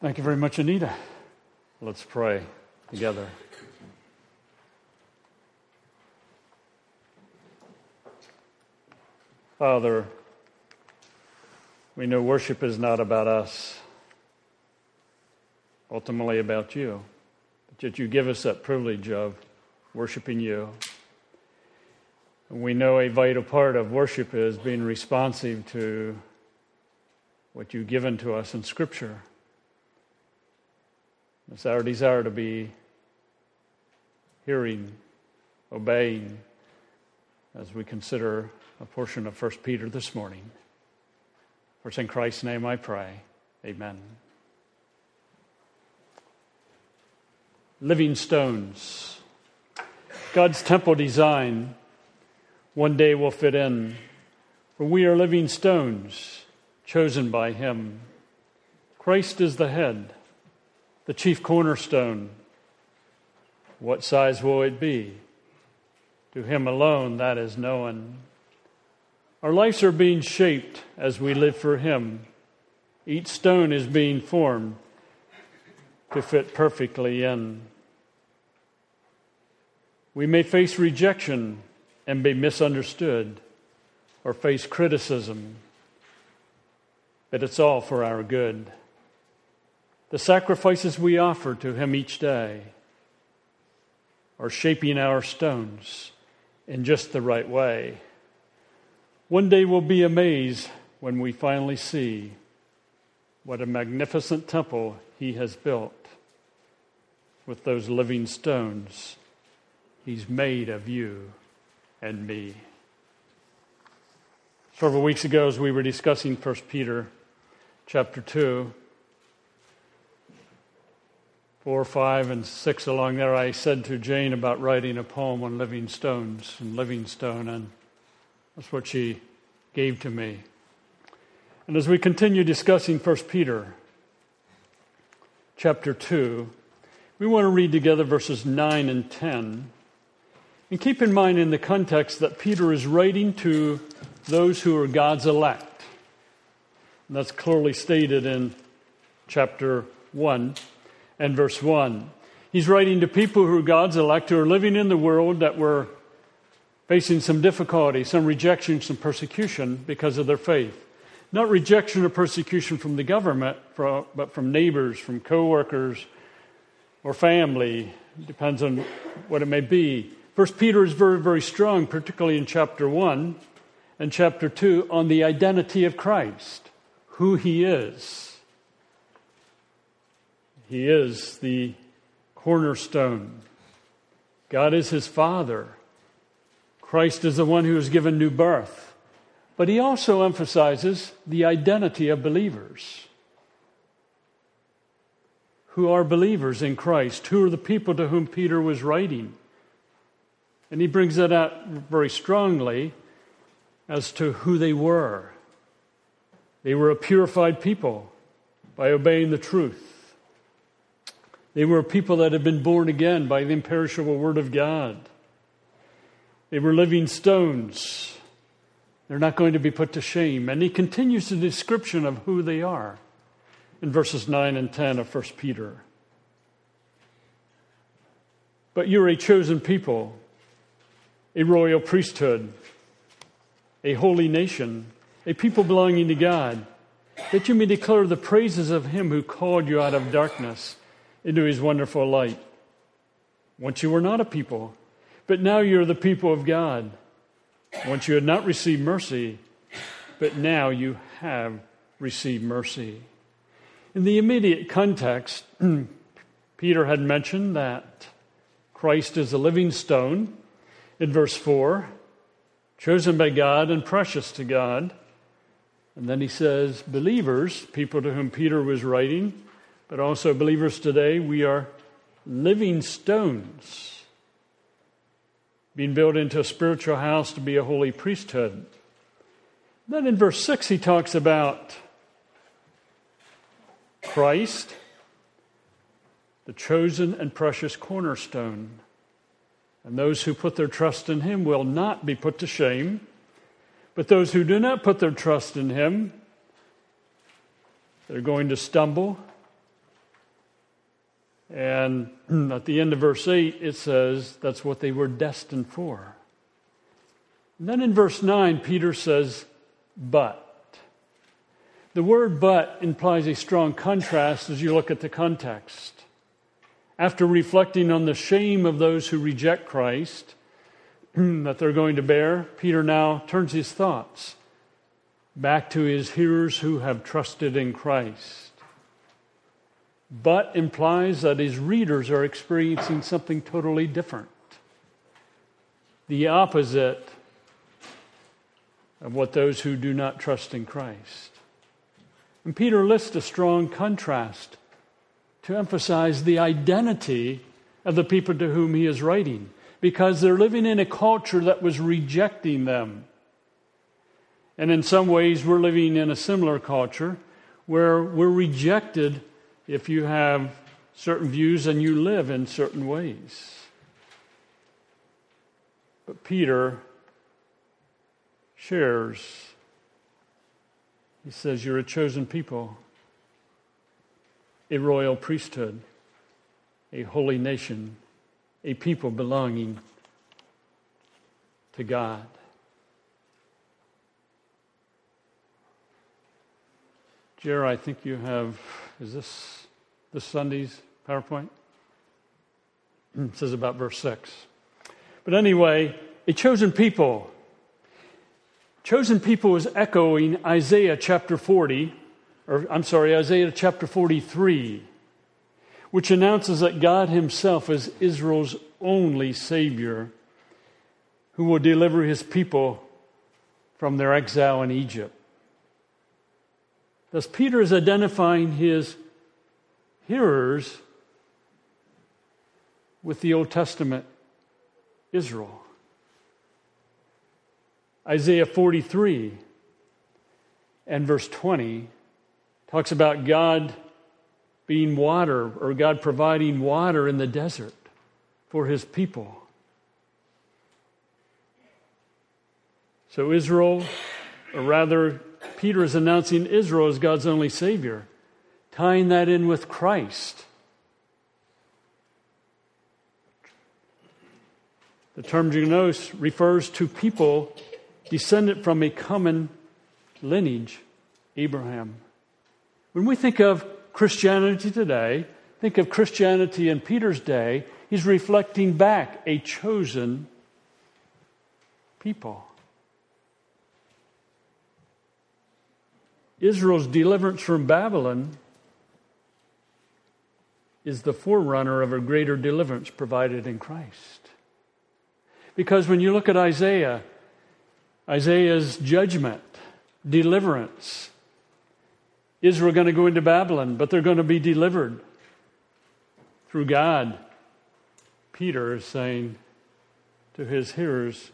Thank you very much, Anita. Let's pray together. Father, we know worship is not about us, ultimately about you. But yet you give us that privilege of worshiping you. And we know a vital part of worship is being responsive to what you've given to us in Scripture. It's our desire to be hearing, obeying, as we consider a portion of 1 Peter this morning. For in Christ's name I pray. Amen. Living stones. God's temple design one day will fit in, for we are living stones chosen by Him. Christ is the head, the chief cornerstone. What size will it be? To Him alone that is known. Our lives are being shaped as we live for Him. Each stone is being formed to fit perfectly in. We may face rejection and be misunderstood or face criticism, but it's all for our good. The sacrifices we offer to Him each day are shaping our stones in just the right way. One day we'll be amazed when we finally see what a magnificent temple he has built with those living stones he's made of you and me. Several weeks ago, as we were discussing 1 Peter chapter 2, 4, 5, and 6 along there, I said to Jane about writing a poem on living stones and Livingstone, and that's what she gave to me. And as we continue discussing 1 Peter chapter 2, we want to read together verses 9 and 10. And keep in mind in the context that Peter is writing to those who are God's elect. And that's clearly stated in chapter 1 and verse 1. He's writing to people who are God's elect who are living in the world that were facing some difficulty, some rejection, some persecution because of their faith. Not rejection or persecution from the government, but from neighbors, from coworkers, or family. Depends on what it may be. First Peter is very, very strong, particularly in chapter 1 and chapter 2, on the identity of Christ, who he is. He is the cornerstone. God is his father. Christ is the one who has given new birth. But he also emphasizes the identity of believers. Who are believers in Christ? Who are the people to whom Peter was writing? And he brings that out very strongly as to who they were. They were a purified people by obeying the truth. They were people that had been born again by the imperishable Word of God. They were living stones. They're not going to be put to shame. And he continues the description of who they are in verses 9 and 10 of 1 Peter. But you're a chosen people, a royal priesthood, a holy nation, a people belonging to God, that you may declare the praises of him who called you out of darkness into his wonderful light. Once you were not a people, but now you're the people of God. Once you had not received mercy, but now you have received mercy. In the immediate context, Peter had mentioned that Christ is a living stone in verse 4, chosen by God and precious to God. And then he says, believers, people to whom Peter was writing, but also believers today, we are living stones being built into a spiritual house to be a holy priesthood. Then in verse 6, he talks about Christ, the chosen and precious cornerstone. And those who put their trust in him will not be put to shame. But those who do not put their trust in him, they're going to stumble, And at the end of verse 8, it says that's what they were destined for. And then in verse 9, Peter says, but. The word but implies a strong contrast as you look at the context. After reflecting on the shame of those who reject Christ that they're going to bear, Peter now turns his thoughts back to his hearers who have trusted in Christ. But implies that his readers are experiencing something totally different. The opposite of what those who do not trust in Christ. And Peter lists a strong contrast to emphasize the identity of the people to whom he is writing, because they're living in a culture that was rejecting them. And in some ways, we're living in a similar culture where we're rejected if you have certain views and you live in certain ways. But Peter shares. He says, You're a chosen people, a royal priesthood, a holy nation, a people belonging to God. Jer, I think you have, is this this Sunday's PowerPoint? it says about verse 6. But anyway, a chosen people Chosen people is echoing Isaiah chapter 40, or I'm sorry, Isaiah chapter 43, which announces that God Himself is Israel's only Savior who will deliver His people from their exile in Egypt. Thus, Peter is identifying his hearers with the Old Testament Israel. Isaiah 43 and verse 20 talks about God being water or God providing water in the desert for his people. So, Israel, or rather, Peter is announcing Israel as God's only Savior, tying that in with Christ. The term genos refers to people descended from a common lineage, Abraham. When we think of Christianity today, think of Christianity in Peter's day, he's reflecting back a chosen people. Israel's deliverance from Babylon is the forerunner of a greater deliverance provided in Christ. Because when you look at Isaiah, Isaiah's judgment, deliverance. Israel going to go into Babylon, but they're going to be delivered through God. Peter is saying to his hearers,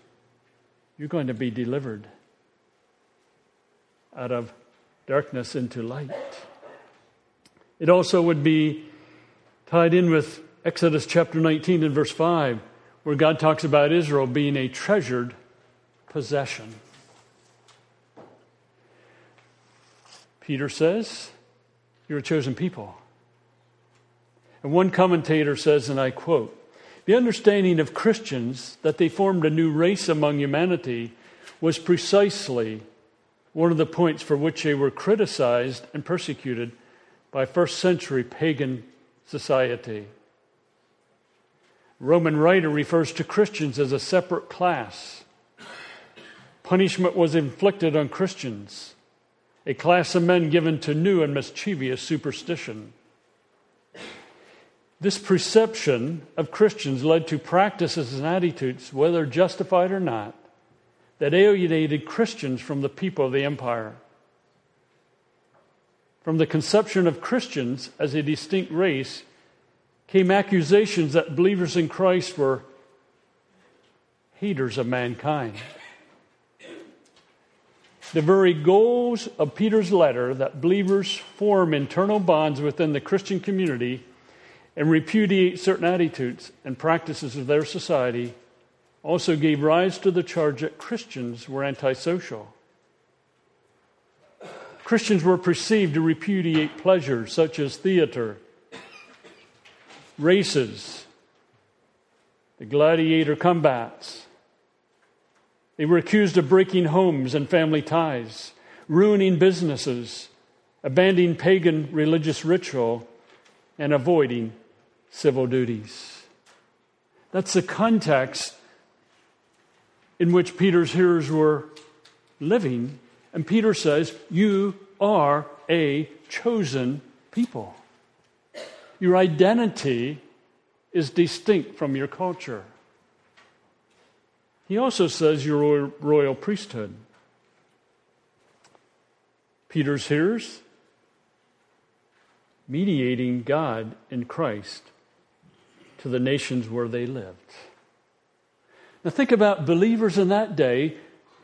You're going to be delivered out of darkness into light. It also would be tied in with Exodus chapter 19 and verse 5, where God talks about Israel being a treasured possession. Peter says, You're a chosen people. And one commentator says, and I quote, the understanding of Christians that they formed a new race among humanity was precisely one of the points for which they were criticized and persecuted by first century pagan society. Roman writer refers to Christians as a separate class Punishment was inflicted on Christians, a class of men given to new and mischievous superstition. This perception of Christians led to practices and attitudes, whether justified or not, that alienated Christians from the people of the empire. From the conception of Christians as a distinct race came accusations that believers in Christ were haters of mankind. The very goals of Peter's letter that believers form internal bonds within the Christian community and repudiate certain attitudes and practices of their society also gave rise to the charge that Christians were antisocial. Christians were perceived to repudiate pleasures such as theater, races, the gladiator combats. They were accused of breaking homes and family ties, ruining businesses, abandoning pagan religious ritual, and avoiding civil duties. That's the context in which Peter's hearers were living. And Peter says, You are a chosen people. Your identity is distinct from your culture. He also says you're royal priesthood. Peter's hearers, mediating God in Christ to the nations where they lived. Now, think about believers in that day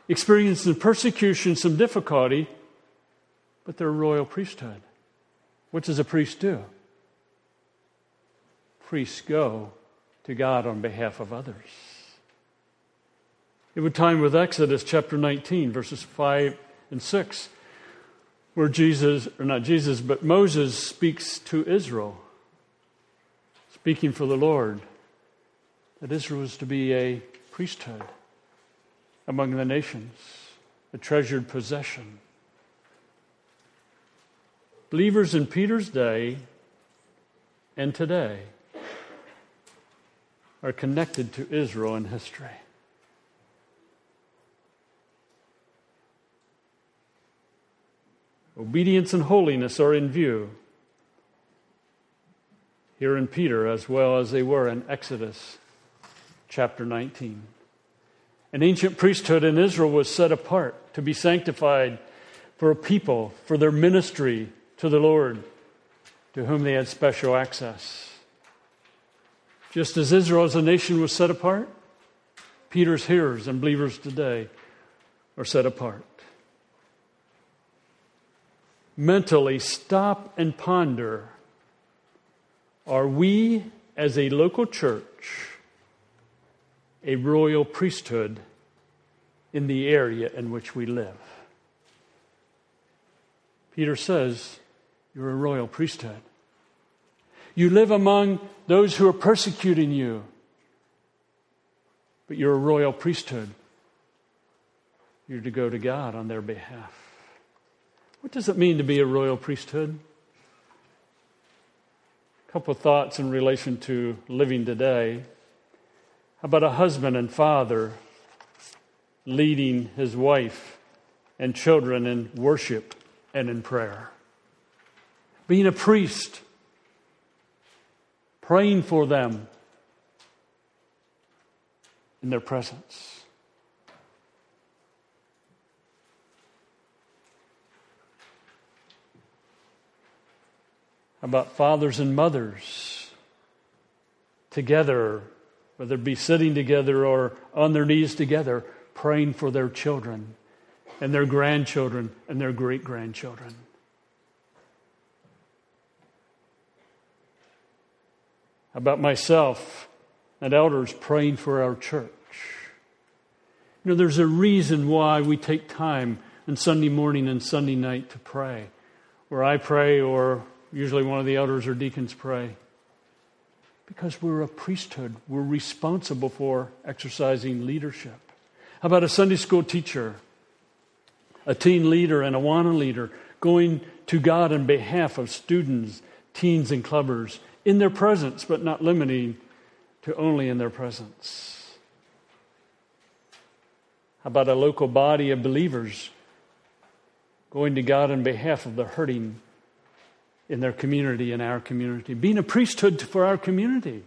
experiencing persecution, some difficulty, but they're a royal priesthood. What does a priest do? Priests go to God on behalf of others. It would time with Exodus chapter 19, verses 5 and 6, where Jesus, or not Jesus, but Moses speaks to Israel, speaking for the Lord, that Israel is to be a priesthood among the nations, a treasured possession. Believers in Peter's day and today are connected to Israel in history. Obedience and holiness are in view here in Peter as well as they were in Exodus chapter 19. An ancient priesthood in Israel was set apart to be sanctified for a people, for their ministry to the Lord, to whom they had special access. Just as Israel as a nation was set apart, Peter's hearers and believers today are set apart mentally stop and ponder are we, as a local church, a royal priesthood in the area in which we live? Peter says, You're a royal priesthood. You live among those who are persecuting you, but you're a royal priesthood. You're to go to God on their behalf. What does it mean to be a royal priesthood? A couple of thoughts in relation to living today. About a husband and father leading his wife and children in worship and in prayer? Being a priest, praying for them in their presence. about fathers and mothers together, whether it be sitting together or on their knees together, praying for their children and their grandchildren and their great grandchildren. About myself and elders praying for our church. You know, there's a reason why we take time on Sunday morning and Sunday night to pray. Where I pray or Usually one of the elders or deacons pray. Because we're a priesthood, we're responsible for exercising leadership. How about a Sunday school teacher, a teen leader, and a Awana leader going to God on behalf of students, teens, and clubbers in their presence, but not limiting to only in their presence? How about a local body of believers going to God on behalf of the hurting in their community, in our community, being a priesthood for our community.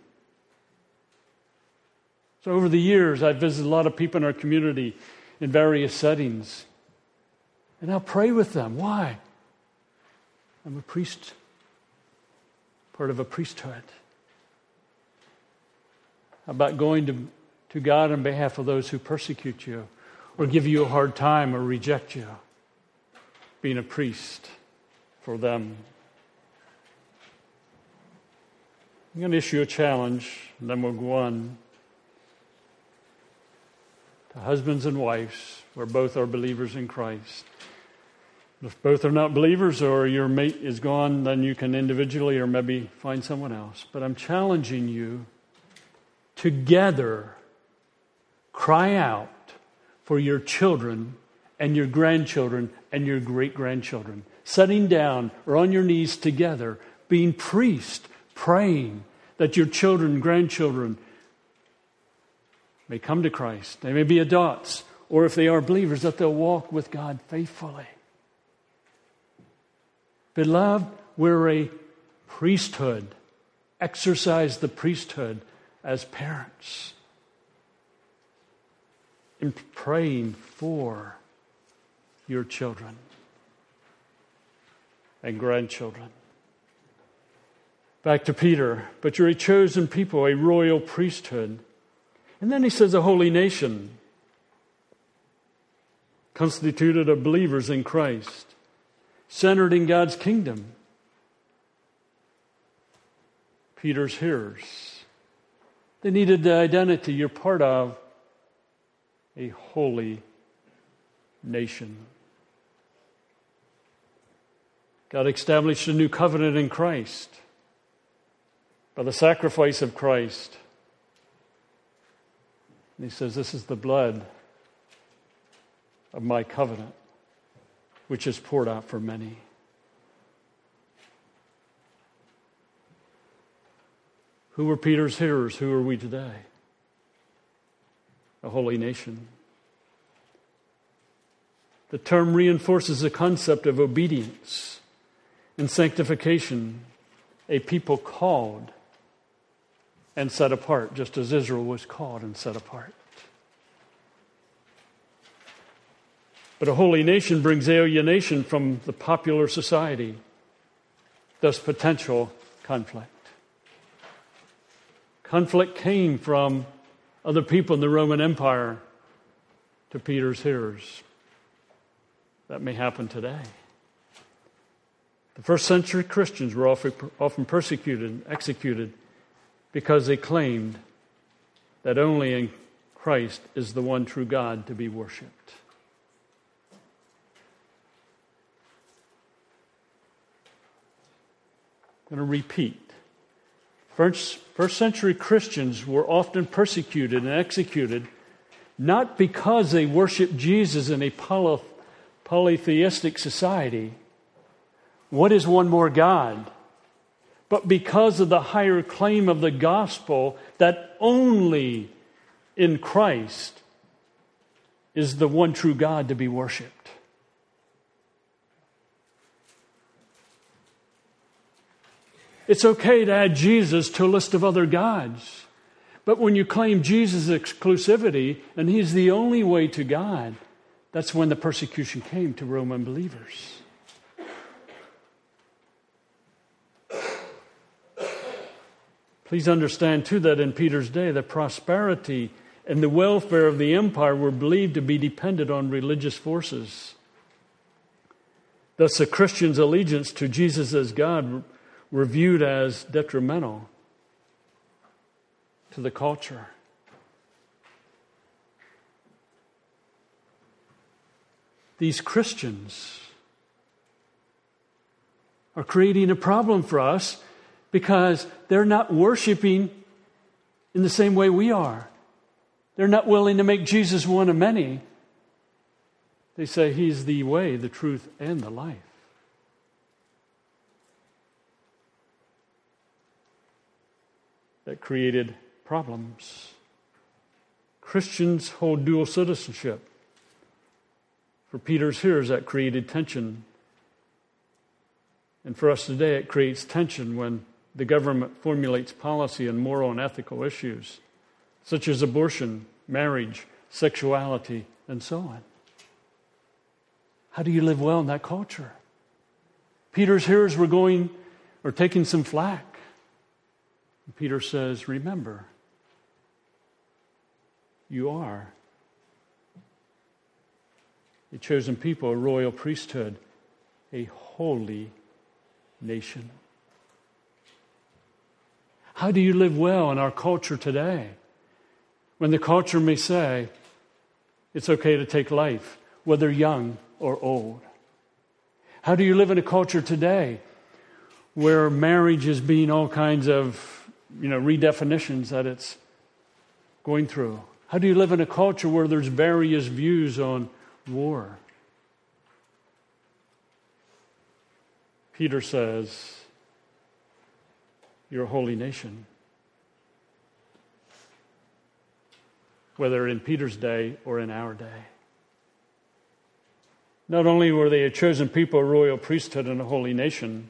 So, over the years, I've visited a lot of people in our community in various settings, and I'll pray with them. Why? I'm a priest, part of a priesthood. How about going to, to God on behalf of those who persecute you, or give you a hard time, or reject you? Being a priest for them. I'm going to issue a challenge, and then we'll go on to husbands and wives, where both are believers in Christ. If both are not believers or your mate is gone, then you can individually or maybe find someone else. But I'm challenging you together cry out for your children and your grandchildren and your great grandchildren. Sitting down or on your knees together, being priest, praying that your children, grandchildren may come to Christ. They may be adults, or if they are believers, that they'll walk with God faithfully. Beloved, we're a priesthood. Exercise the priesthood as parents in praying for your children and grandchildren. Back to Peter, but you're a chosen people, a royal priesthood. And then he says, a holy nation, constituted of believers in Christ, centered in God's kingdom. Peter's hearers. They needed the identity you're part of a holy nation. God established a new covenant in Christ by the sacrifice of Christ. And he says, This is the blood of my covenant, which is poured out for many. Who were Peter's hearers? Who are we today? A holy nation. The term reinforces the concept of obedience and sanctification, a people called and set apart, just as Israel was called and set apart. But a holy nation brings alienation from the popular society, thus potential conflict. Conflict came from other people in the Roman Empire to Peter's hearers. That may happen today. The first century Christians were often persecuted and executed because they claimed that only in Christ is the one true God to be worshiped. I'm going to repeat. First, first century Christians were often persecuted and executed not because they worshiped Jesus in a poly, polytheistic society. What is one more God? But because of the higher claim of the gospel that only in Christ is the one true God to be worshiped. It's okay to add Jesus to a list of other gods. But when you claim Jesus' exclusivity and he's the only way to God, that's when the persecution came to Roman believers. Please understand, too, that in Peter's day, the prosperity and the welfare of the empire were believed to be dependent on religious forces. Thus, a Christian's allegiance to Jesus as God were viewed as detrimental to the culture. These Christians are creating a problem for us because they're not worshiping in the same way we are. They're not willing to make Jesus one of many. They say he's the way, the truth, and the life. that created problems. Christians hold dual citizenship. For Peter's hearers, that created tension. And for us today, it creates tension when the government formulates policy on moral and ethical issues, such as abortion, marriage, sexuality, and so on. How do you live well in that culture? Peter's hearers were going or taking some flack. Peter says, Remember, you are a chosen people, a royal priesthood, a holy nation. How do you live well in our culture today? When the culture may say it's okay to take life, whether young or old. How do you live in a culture today where marriage is being all kinds of, you know, redefinitions that it's going through? How do you live in a culture where there's various views on war? Peter says, You're holy nation. Whether in Peter's day or in our day. Not only were they a chosen people, a royal priesthood, and a holy nation,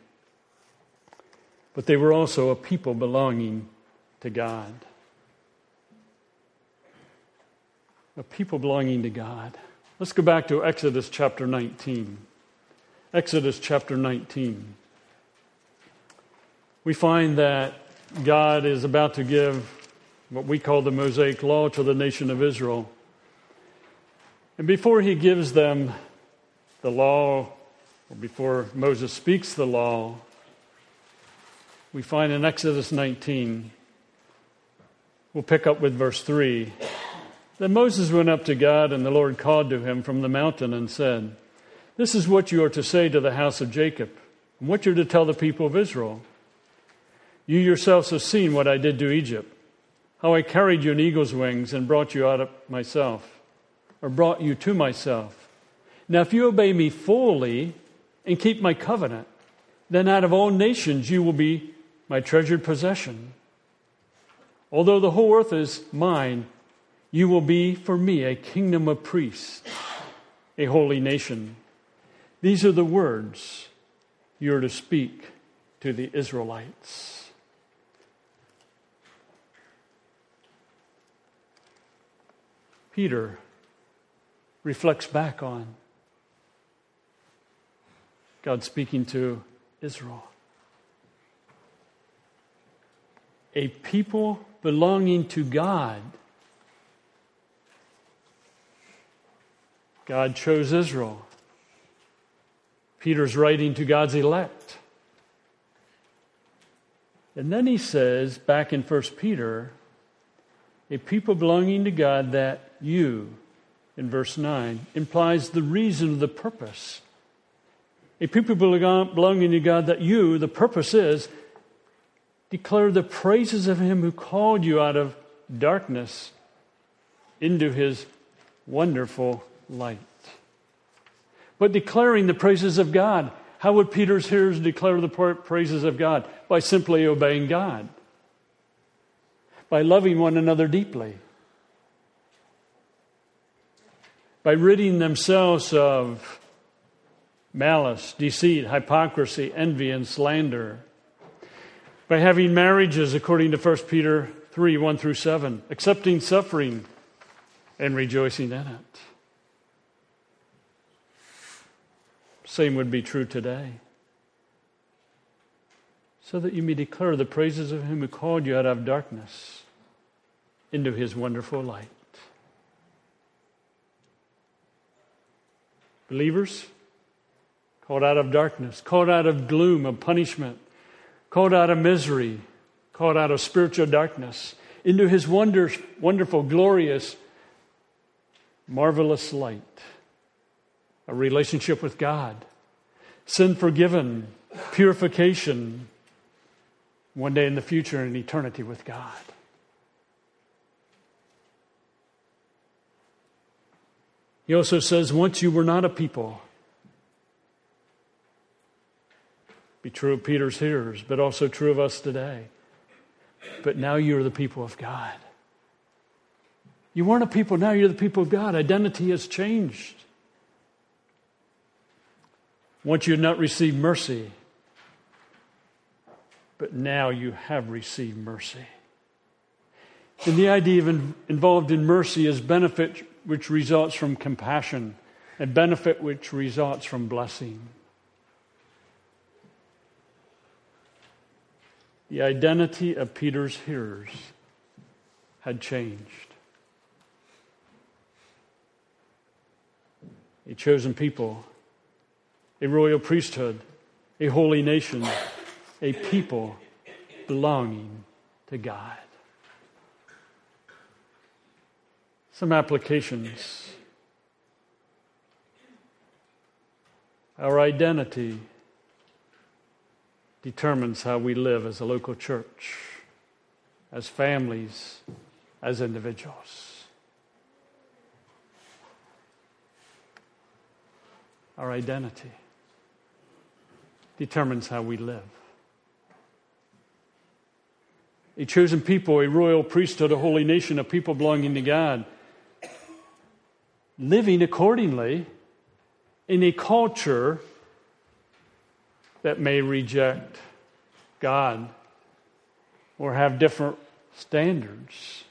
but they were also a people belonging to God. A people belonging to God. Let's go back to Exodus chapter 19. Exodus chapter 19. We find that God is about to give what we call the Mosaic Law to the nation of Israel. And before he gives them the law, or before Moses speaks the law, we find in Exodus 19, we'll pick up with verse 3. Then Moses went up to God, and the Lord called to him from the mountain and said, This is what you are to say to the house of Jacob, and what you're to tell the people of Israel. You yourselves have seen what I did to Egypt, how I carried you in eagle's wings and brought you out of myself, or brought you to myself. Now, if you obey me fully and keep my covenant, then out of all nations you will be my treasured possession. Although the whole earth is mine, you will be for me a kingdom of priests, a holy nation. These are the words you are to speak to the Israelites. Peter reflects back on God speaking to Israel. A people belonging to God. God chose Israel. Peter's writing to God's elect. And then he says, back in 1 Peter, a people belonging to God that you, in verse 9, implies the reason, of the purpose a people belonging to God, that you, the purpose is, declare the praises of Him who called you out of darkness into His wonderful light. But declaring the praises of God, how would Peter's hearers declare the praises of God? By simply obeying God, by loving one another deeply, by ridding themselves of malice, deceit, hypocrisy, envy, and slander. By having marriages according to 1 Peter 3 1 through 7, accepting suffering and rejoicing in it. Same would be true today. So that you may declare the praises of him who called you out of darkness into his wonderful light. Believers, called out of darkness, called out of gloom, of punishment, called out of misery, called out of spiritual darkness, into his wonder, wonderful, glorious, marvelous light. A relationship with God, sin forgiven, purification, one day in the future, in eternity with God. He also says, Once you were not a people, be true of Peter's hearers, but also true of us today. But now you're the people of God. You weren't a people, now you're the people of God. Identity has changed. Once you had not received mercy, but now you have received mercy. And the idea of in, involved in mercy is benefit which results from compassion and benefit which results from blessing. The identity of Peter's hearers had changed. A chosen people, a royal priesthood, a holy nation, a people belonging to God. Some applications. Our identity determines how we live as a local church, as families, as individuals. Our identity determines how we live. A chosen people, a royal priesthood, a holy nation, a people belonging to God, living accordingly in a culture that may reject God or have different standards,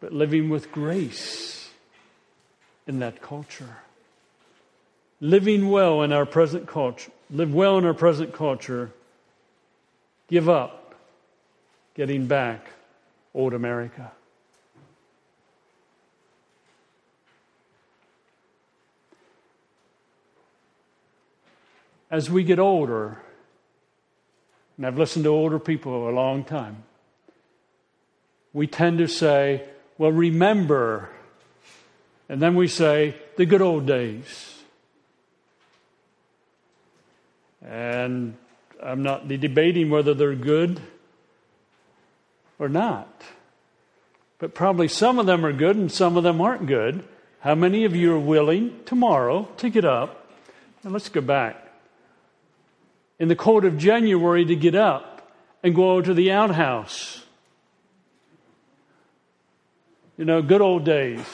but living with grace in that culture. Living well in our present culture, live well in our present culture, give up getting back old America. As we get older, and I've listened to older people a long time, we tend to say, well, remember. And then we say, the good old days. And I'm not debating whether they're good or not. But probably some of them are good and some of them aren't good. How many of you are willing tomorrow to get up? And let's go back. In the cold of January, to get up and go to the outhouse. You know, good old days.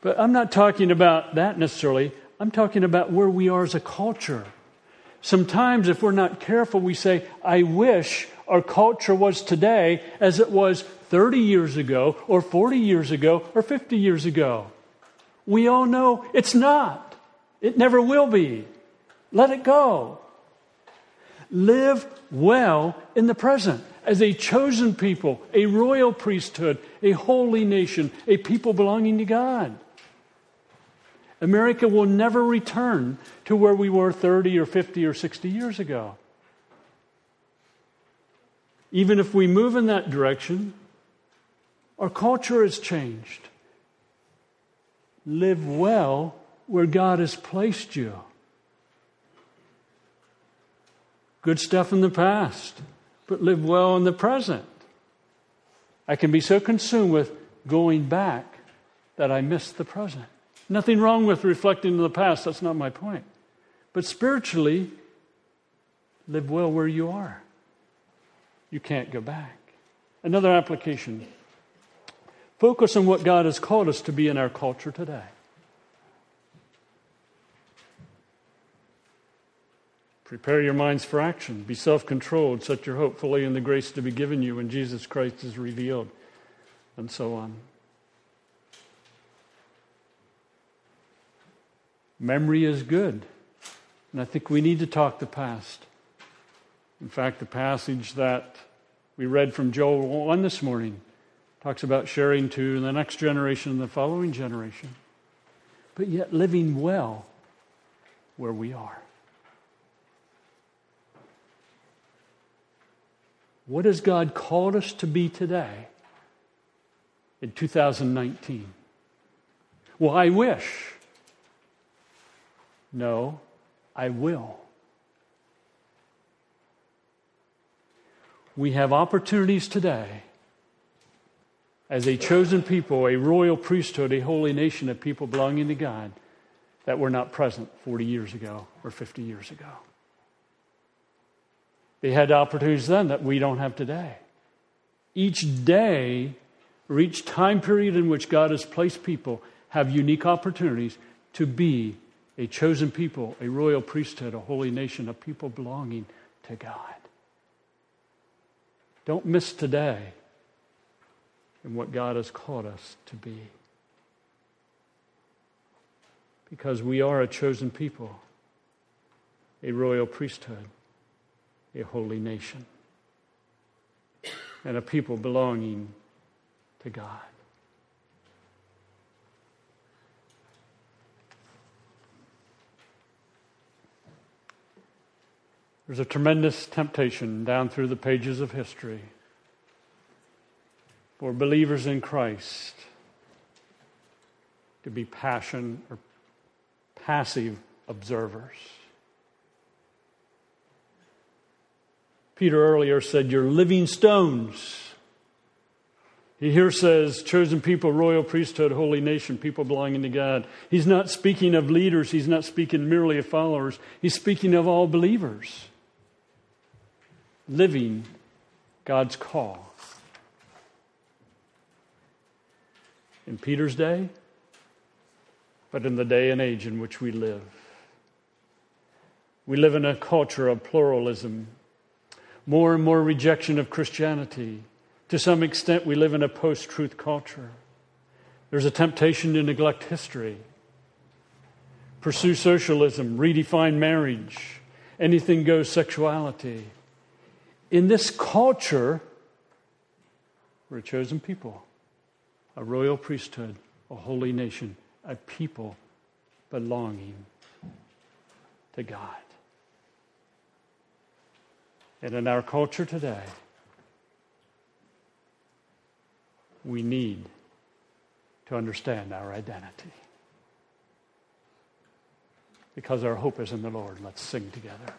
But I'm not talking about that necessarily. I'm talking about where we are as a culture. Sometimes, if we're not careful, we say, I wish our culture was today as it was 30 years ago, or 40 years ago, or 50 years ago. We all know it's not. It never will be. Let it go. Live well in the present as a chosen people, a royal priesthood, a holy nation, a people belonging to God. America will never return to where we were 30 or 50 or 60 years ago. Even if we move in that direction, our culture has changed. Live well where God has placed you. Good stuff in the past, but live well in the present. I can be so consumed with going back that I miss the present. Nothing wrong with reflecting on the past, that's not my point. But spiritually, live well where you are you can't go back. Another application focus on what God has called us to be in our culture today. Prepare your minds for action. Be self controlled. Set your hope fully in the grace to be given you when Jesus Christ is revealed, and so on. Memory is good. And I think we need to talk the past. In fact, the passage that we read from Joel 1 this morning talks about sharing to the next generation and the following generation, but yet living well where we are. What has God called us to be today in 2019? Well, I wish. No, I will. we have opportunities today as a chosen people, a royal priesthood, a holy nation of people belonging to God that were not present 40 years ago or 50 years ago. They had opportunities then that we don't have today. Each day or each time period in which God has placed people have unique opportunities to be a chosen people, a royal priesthood, a holy nation, a people belonging to God. Don't miss today in what God has called us to be. Because we are a chosen people, a royal priesthood, a holy nation, and a people belonging to God. There's a tremendous temptation down through the pages of history for believers in Christ to be passion or passive observers. Peter earlier said, You're living stones. He here says, chosen people, royal priesthood, holy nation, people belonging to God. He's not speaking of leaders, he's not speaking merely of followers, he's speaking of all believers living God's call. In Peter's day, but in the day and age in which we live. We live in a culture of pluralism, more and more rejection of Christianity. To some extent, we live in a post truth culture. There's a temptation to neglect history, pursue socialism, redefine marriage, anything goes sexuality. In this culture, we're a chosen people, a royal priesthood, a holy nation, a people belonging to God. And in our culture today, we need to understand our identity. Because our hope is in the Lord. Let's sing together.